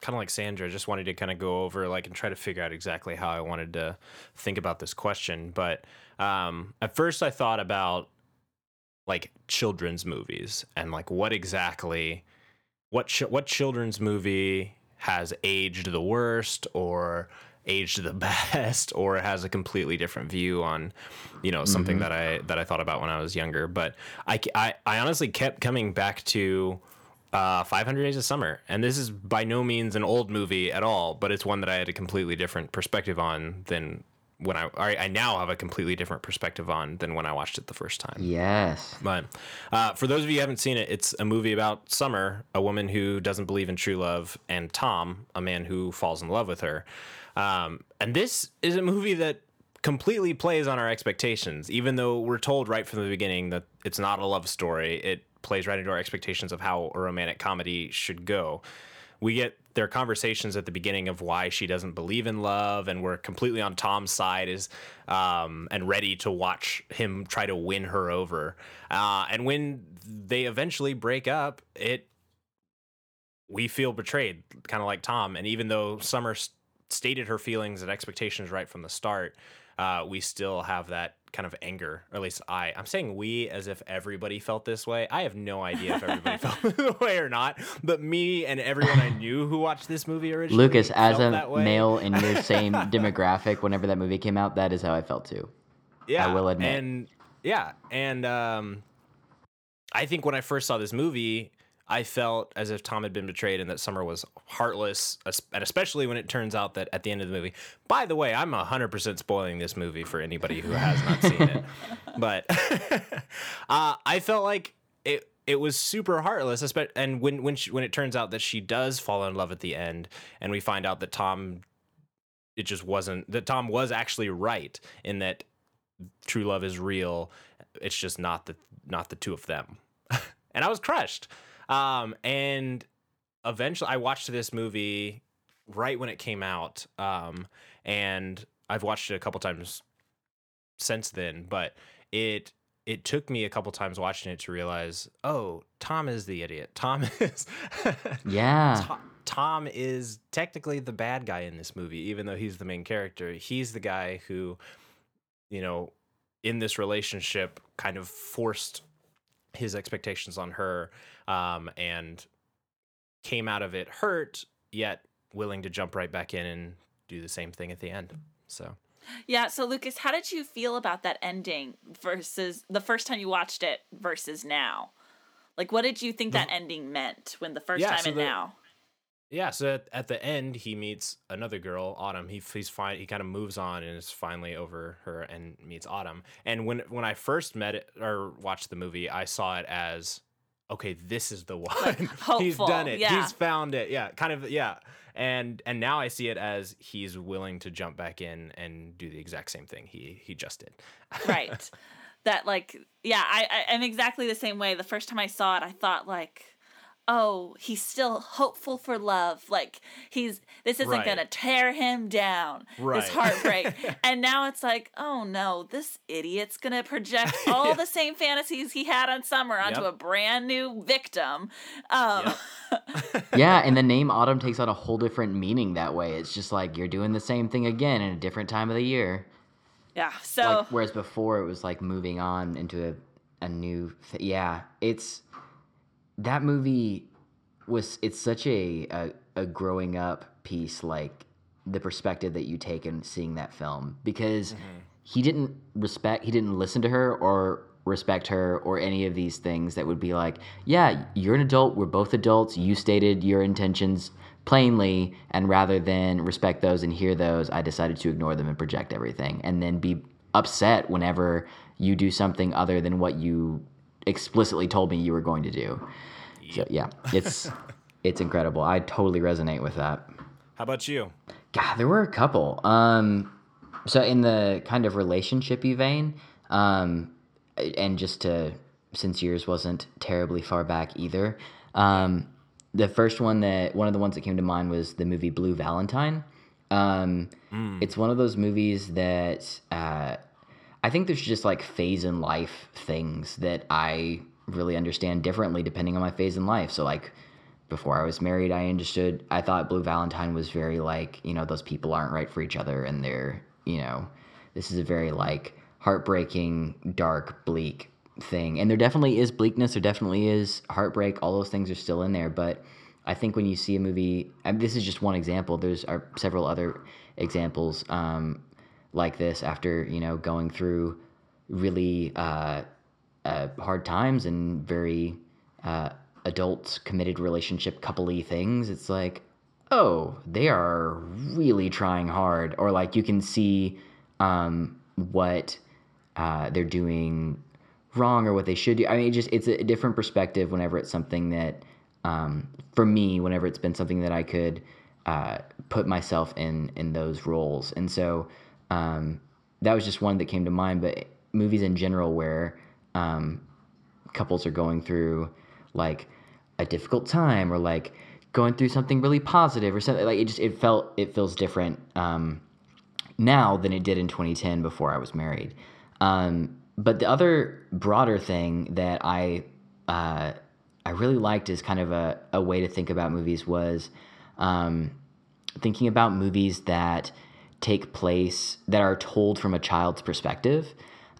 kind of like Sandra, I just wanted to kind of go over like and try to figure out exactly how I wanted to think about this question. But um, at first, I thought about like children's movies and like what exactly what ch- what children's movie has aged the worst or aged the *laughs* best or has a completely different view on you know something that I that I thought about when I was younger. But I I, I honestly kept coming back to. Uh, 500 Days of Summer, and this is by no means an old movie at all, but it's one that I had a completely different perspective on than when I I I now have a completely different perspective on than when I watched it the first time. Yes. But uh, for those of you who haven't seen it, it's a movie about Summer, a woman who doesn't believe in true love, and Tom, a man who falls in love with her. Um, and this is a movie that completely plays on our expectations, even though we're told right from the beginning that it's not a love story. It plays right into our expectations of how a romantic comedy should go. We get their conversations at the beginning of why she doesn't believe in love, and we're completely on Tom's side, is um, and ready to watch him try to win her over. Uh, and when they eventually break up, it we feel betrayed, kind of like Tom. And even though Summer stated her feelings and expectations right from the start, uh, we still have that kind of anger, or at least I. I'm saying we as if everybody felt this way. I have no idea if everybody *laughs* felt *laughs* this way or not, but me and everyone I knew who watched this movie originally, Lucas, as a male in your *laughs* same demographic, whenever that movie came out, that is how I felt too. yeah, I will admit. And yeah, and um, I think when I first saw this movie, I felt as if Tom had been betrayed and that Summer was heartless, and especially when it turns out that at the end of the movie. By the way, I'm 100% spoiling this movie for anybody who has not seen it. *laughs* But *laughs* uh, I felt like it it was super heartless, and when when she, when it turns out that she does fall in love at the end, and we find out that Tom it just wasn't that Tom was actually right in that true love is real. It's just not the not the two of them. *laughs* and I was crushed. Um, and eventually, I watched this movie right when it came out. Um, and I've watched it a couple times since then. But it it took me a couple times watching it to realize, oh, Tom is the idiot. Tom *laughs* is Yeah. To- Tom is technically the bad guy in this movie, even though he's the main character. He's the guy who, you know, in this relationship kind of forced his expectations on her um, and came out of it hurt, yet willing to jump right back in and do the same thing at the end. So. Yeah, so Lucas, how did you feel about that ending versus the first time you watched it versus now? Like, what did you think that ending meant when the first Yeah, time so and the- now? Yeah, so at, at the end, he meets another girl, Autumn. He he's fine. He kind of moves on and is finally over her and meets Autumn. And when when I first met it or watched the movie, I saw it as, okay, this is the *laughs* one. *laughs* he's done it. yeah. He's found it. Yeah, kind of. Yeah, and and now I see it as he's willing to jump back in and do the exact same thing he he just did. *laughs* right. That like, yeah, I, I I'm exactly the same way. The first time I saw it, I thought like, oh, he's still hopeful for love. Like he's this isn't Right. gonna tear him down. Right. This heartbreak. *laughs* and now it's like, oh no, this idiot's gonna project *laughs* all the same fantasies he had on Summer onto Yep. a brand new victim. Um, *laughs* yeah, and the name Autumn takes on a whole different meaning that way. It's just like you're doing the same thing again in a different time of the year. yeah. So Like whereas before it was like moving on into a, a new th- yeah, it's that movie was it's such a, a a growing up piece like the perspective that you take in seeing that film because mm-hmm. he didn't respect he didn't listen to her or respect her or any of these things that would be like yeah you're an adult we're both adults you stated your intentions plainly and rather than respect those and hear those i decided to ignore them and project everything. And then be upset whenever you do something other than what you explicitly told me you were going to do so yeah it's *laughs* it's incredible i totally resonate with that How about you? God, there were a couple. Um, so in the kind of relationshipy vein, um, and just to since yours wasn't terribly far back either, um, the first one that one of the ones that came to mind was the movie Blue Valentine. Um, It's one of those movies that uh, I think there's just like phase in life things that I really understand differently depending on my phase in life. So like before I was married, I understood. I thought Blue Valentine was very like, you know, those people aren't right for each other, and they're, you know, this is a very like heartbreaking, dark, bleak thing. And there definitely is bleakness. There definitely is heartbreak. All those things are still in there. But I think when you see a movie, this is just one example. There's are several other examples um, like this. After you know going through really uh, uh, hard times and very uh, adult committed relationship coupley things, it's like, oh, they are really trying hard, or like you can see um, what uh, they're doing wrong or what they should do. I mean, it just it's a different perspective whenever it's something that, um, for me, whenever it's been something that I could uh, put myself in in those roles, and so um, that was just one that came to mind. But movies in general where um, couples are going through like a difficult time or like going through something really positive or something like it just it felt it feels different um, now than it did in 2010 before I was married. Um, but the other broader thing that I uh, I really liked is kind of a, a way to think about movies was um, thinking about movies that take place that are told from a child's perspective.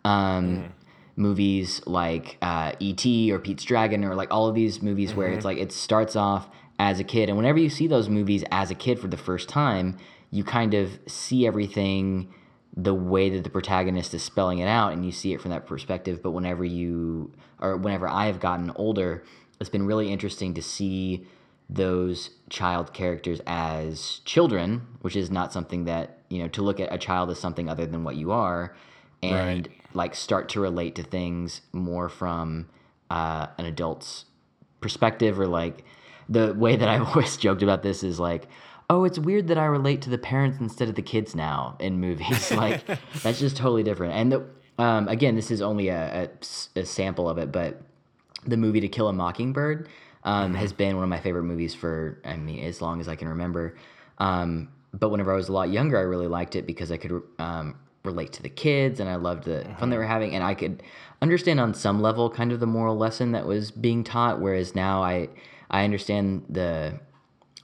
Um, Movies like uh, E.T. or Pete's Dragon or like all of these movies where it's like it starts off as a kid, and whenever you see those movies as a kid for the first time, you kind of see everything the way that the protagonist is spelling it out and you see it from that perspective but whenever you or whenever i have gotten older it's been really interesting to see those child characters as children which is not something that you know to look at a child as something other than what you are and like start to relate to things more from uh, an adult's perspective or like the way that *laughs* I've always joked about this is like oh, it's weird that I relate to the parents instead of the kids now in movies. *laughs* like that's just totally different. And the, um, again, this is only a, a, a sample of it, but the movie To Kill a Mockingbird um, has been one of my favorite movies for I mean as long as I can remember. Um, but whenever I was a lot younger, I really liked it because I could um, relate to the kids and I loved the fun they were having, and I could understand on some level kind of the moral lesson that was being taught. Whereas now I I understand the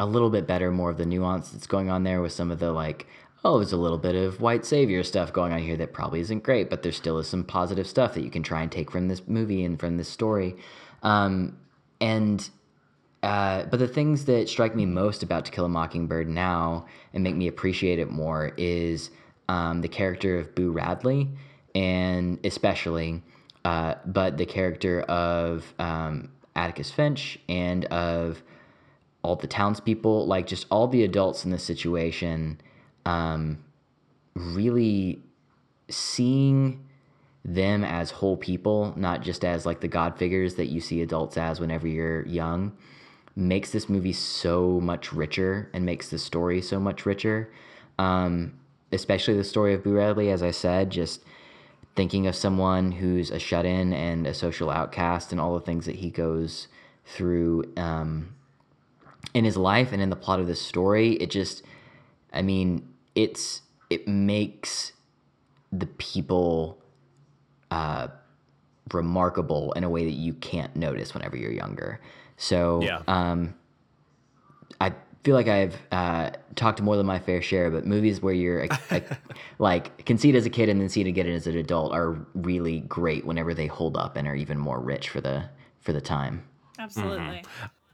a little bit better, more of the nuance that's going on there with some of the like, oh, there's a little bit of white savior stuff going on here that probably isn't great, but there still is some positive stuff that you can try and take from this movie and from this story. Um, and uh, but the things that strike me most about To Kill a Mockingbird now and make me appreciate it more is um, the character of Boo Radley, and especially, uh, but the character of um, Atticus Finch and of all the townspeople, like just all the adults in this situation, um, really seeing them as whole people, not just as like the god figures that you see adults as whenever you're young, makes this movie so much richer and makes the story so much richer. Um, especially the story of Boo Radley, as I said, just thinking of someone who's a shut in and a social outcast and all the things that he goes through um, in his life and in the plot of this story. It just, I mean, it's, it makes the people uh, remarkable in a way that you can't notice whenever you're younger. So, Yeah. um, I feel like I've uh, talked more than my fair share, but movies where you're a, a, like can see it as a kid and then see it again as an adult are really great whenever they hold up and are even more rich for the for the time. Absolutely.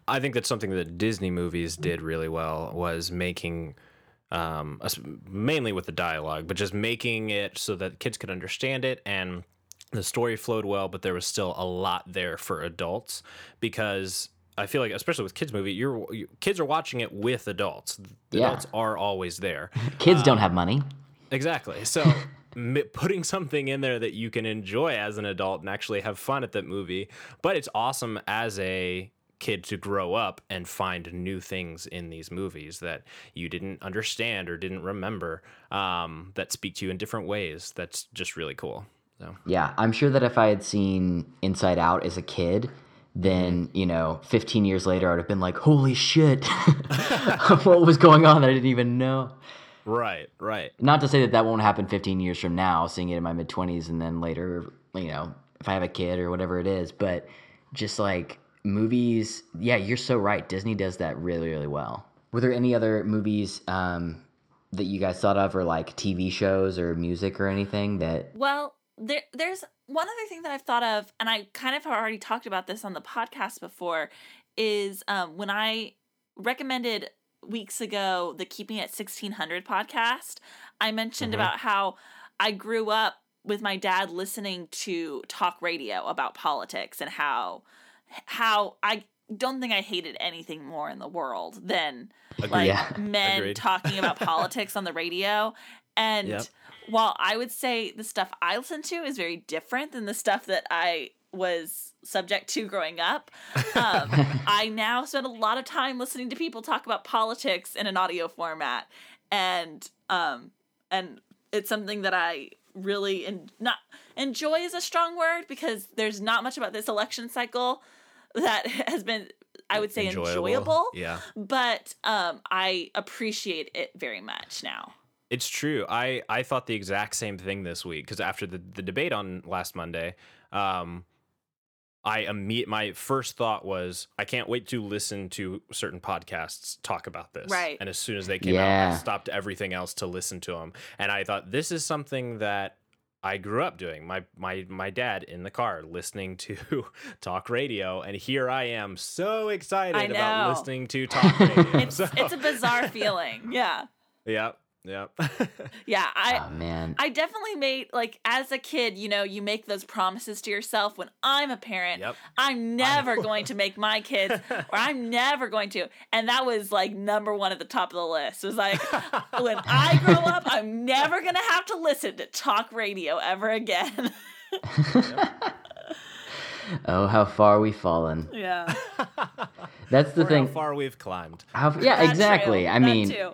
I think that's something that Disney movies did really well was making um us- mainly with the dialogue, but just making it so that kids could understand it and the story flowed well, but there was still a lot there for adults because I feel like, especially with kids movie, you're you, kids are watching it with adults. The Yeah. adults are always there. *laughs* Kids don't have money. Exactly. So *laughs* putting something in there that you can enjoy as an adult and actually have fun at that movie, but it's awesome as a kid to grow up and find new things in these movies that you didn't understand or didn't remember um, that speak to you in different ways. That's just really cool. So Yeah, I'm sure that if I had seen Inside Out as a kid, then you know, 15 years later, I would have been like, "Holy shit, *laughs* what was going on that I didn't even know." right, right. Not to say that that won't happen 15 years from now, seeing it in my mid 20s, and then later, you know, if I have a kid or whatever it is. But just like movies, yeah, you're so right. Disney does that really, really well. Were there any other movies um, that you guys thought of, or like TV shows or music or anything that? Well, there there's one other thing that I've thought of, and I kind of already talked about this on the podcast before, is um, when I recommended weeks ago the Keeping It 1600 podcast. I mentioned about how I grew up with my dad listening to talk radio about politics and how how I don't think I hated anything more in the world than like Yeah. men Agreed. talking about *laughs* politics on the radio. And Yep. While I would say the stuff I listen to is very different than the stuff that I was subject to growing up, um, *laughs* I now spend a lot of time listening to people talk about politics in an audio format, and um, and it's something that I really en- not enjoy is a strong word because there's not much about this election cycle that *laughs* has been I would say enjoyable, Yeah. but um, I appreciate it very much now. It's true. I I thought the exact same thing this week because after the the debate on last Monday, um, I imme- my first thought was I can't wait to listen to certain podcasts talk about this. Right. And as soon as they came out, I stopped everything else to listen to them. And I thought this is something that I grew up doing. My my my dad in the car listening to *laughs* talk radio, and here I am so excited about listening to talk radio. *laughs* It's So- it's a bizarre *laughs* feeling. Yeah. Yep. Yep. *laughs* Yeah, I oh man. I definitely made like as a kid, you know, you make those promises to yourself when I'm a parent. Yep. I'm never *laughs* going to make my kids or I'm never going to. And that was like number 1 at the top of the list. It was like *laughs* when I grow up, I'm never going to have to listen to talk radio ever again. oh, how far we've fallen. yeah. That's the Or thing. How far we've climbed. How, yeah, That exactly. too, I that mean, too.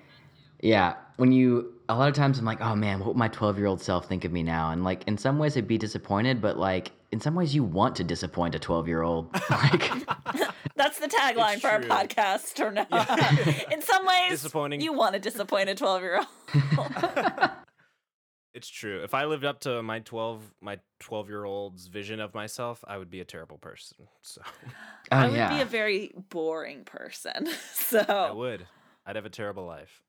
yeah. When you a lot of times I'm like, oh man, what would my 12 year old self think of me now? And like, in some ways, I'd be disappointed, but like, in some ways, you want to disappoint a 12 year old. *laughs* Like, *laughs* That's the tagline It's for our podcast or not. *laughs* In some ways, Disappointing. you want to disappoint a 12-year-old. It's true. If I lived up to my 12 my 12 year old's vision of myself, I would be a terrible person. So oh I would yeah. be a very boring person. So I would. I'd have a terrible life.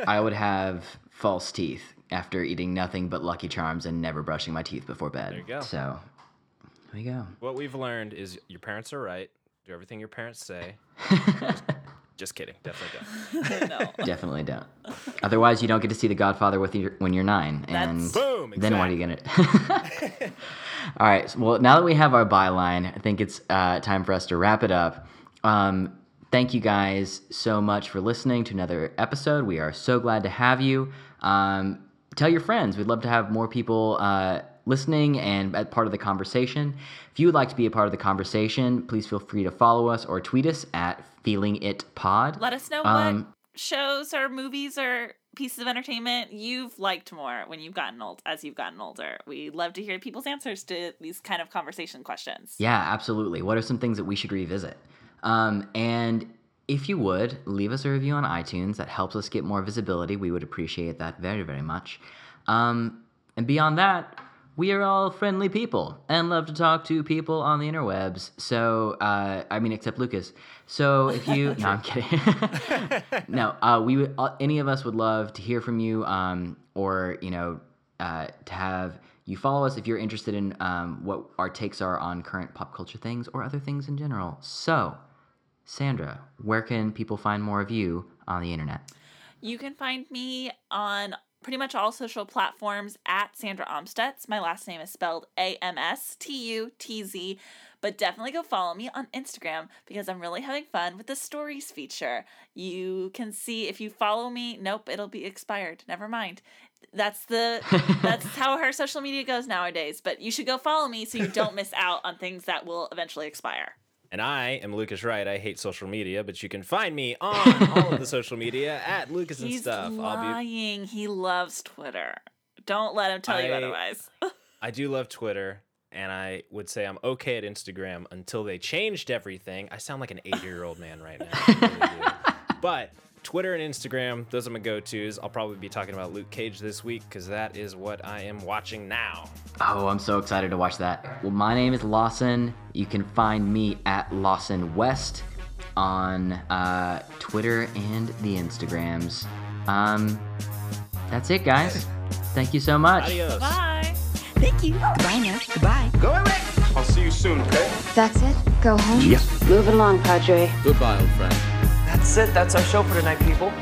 *laughs* I would have false teeth after eating nothing but Lucky Charms and never brushing my teeth before bed. There you go. So, there you go. what we've learned is your parents are right. Do everything your parents say. *laughs* Just kidding. Definitely don't. *laughs* no. Definitely don't. Otherwise, you don't get to see The Godfather with your, when you're nine. And That's- Boom, Then what are you gonna? All right. so- Well, now that we have our byline, I think it's uh, time for us to wrap it up. Um, thank you guys so much for listening to another episode. We are so glad to have you. Um, tell your friends. We'd love to have more people uh, listening and at part of the conversation. If you would like to be a part of the conversation, please feel free to follow us or tweet us at Feeling It Pod. Let us know Um, what shows or movies or pieces of entertainment you've liked more when you've gotten old as you've gotten older. We love to hear people's answers to these kind of conversation questions. Yeah, absolutely. What are some things that we should revisit? Um, and if you would, leave us a review on iTunes. That helps us get more visibility. We would appreciate that very, very much. Um, and beyond that, we are all friendly people and love to talk to people on the interwebs. So, uh, I mean, except Lucas. So, if you, *laughs* no, I'm kidding. *laughs* no, uh, we would, uh, any of us would love to hear from you, um, or you know, uh, to have you follow us if you're interested in um, what our takes are on current pop culture things or other things in general. So, Sandra, where can people find more of you on the internet? You can find me on pretty much all social platforms at Sandra Amstutz. My last name is spelled A M S T U T Z. But definitely go follow me on Instagram because I'm really having fun with the stories feature. You can see if you follow me, nope, it'll be expired. Never mind. That's the *laughs* that's how her social media goes nowadays. But you should go follow me so you don't miss out on things that will eventually expire. And I am Lucas Wright. I hate social media, but you can find me on all of the *laughs* social media at Lucas and He's stuff. I'll be lying. He loves Twitter. Don't let him tell you otherwise. *laughs* I do love Twitter, and I would say I'm okay at Instagram until they changed everything. I sound like an 80 year old man right now. Really *laughs* but Twitter and Instagram, those are my go tos. I'll probably be talking about Luke Cage this week because that is what I am watching now. Oh, I'm so excited to watch that. Well, my name is Lawson. You can find me at Lawson West on uh, Twitter and the Instagrams. Um, that's it, guys. Thank you so much. Adios. Bye. Thank you. Goodbye now. Goodbye. Go away. I'll see you soon, okay? That's it. Go home. Yep. Moving along, Padre. Goodbye, old friend. That's it. That's our show for tonight, people.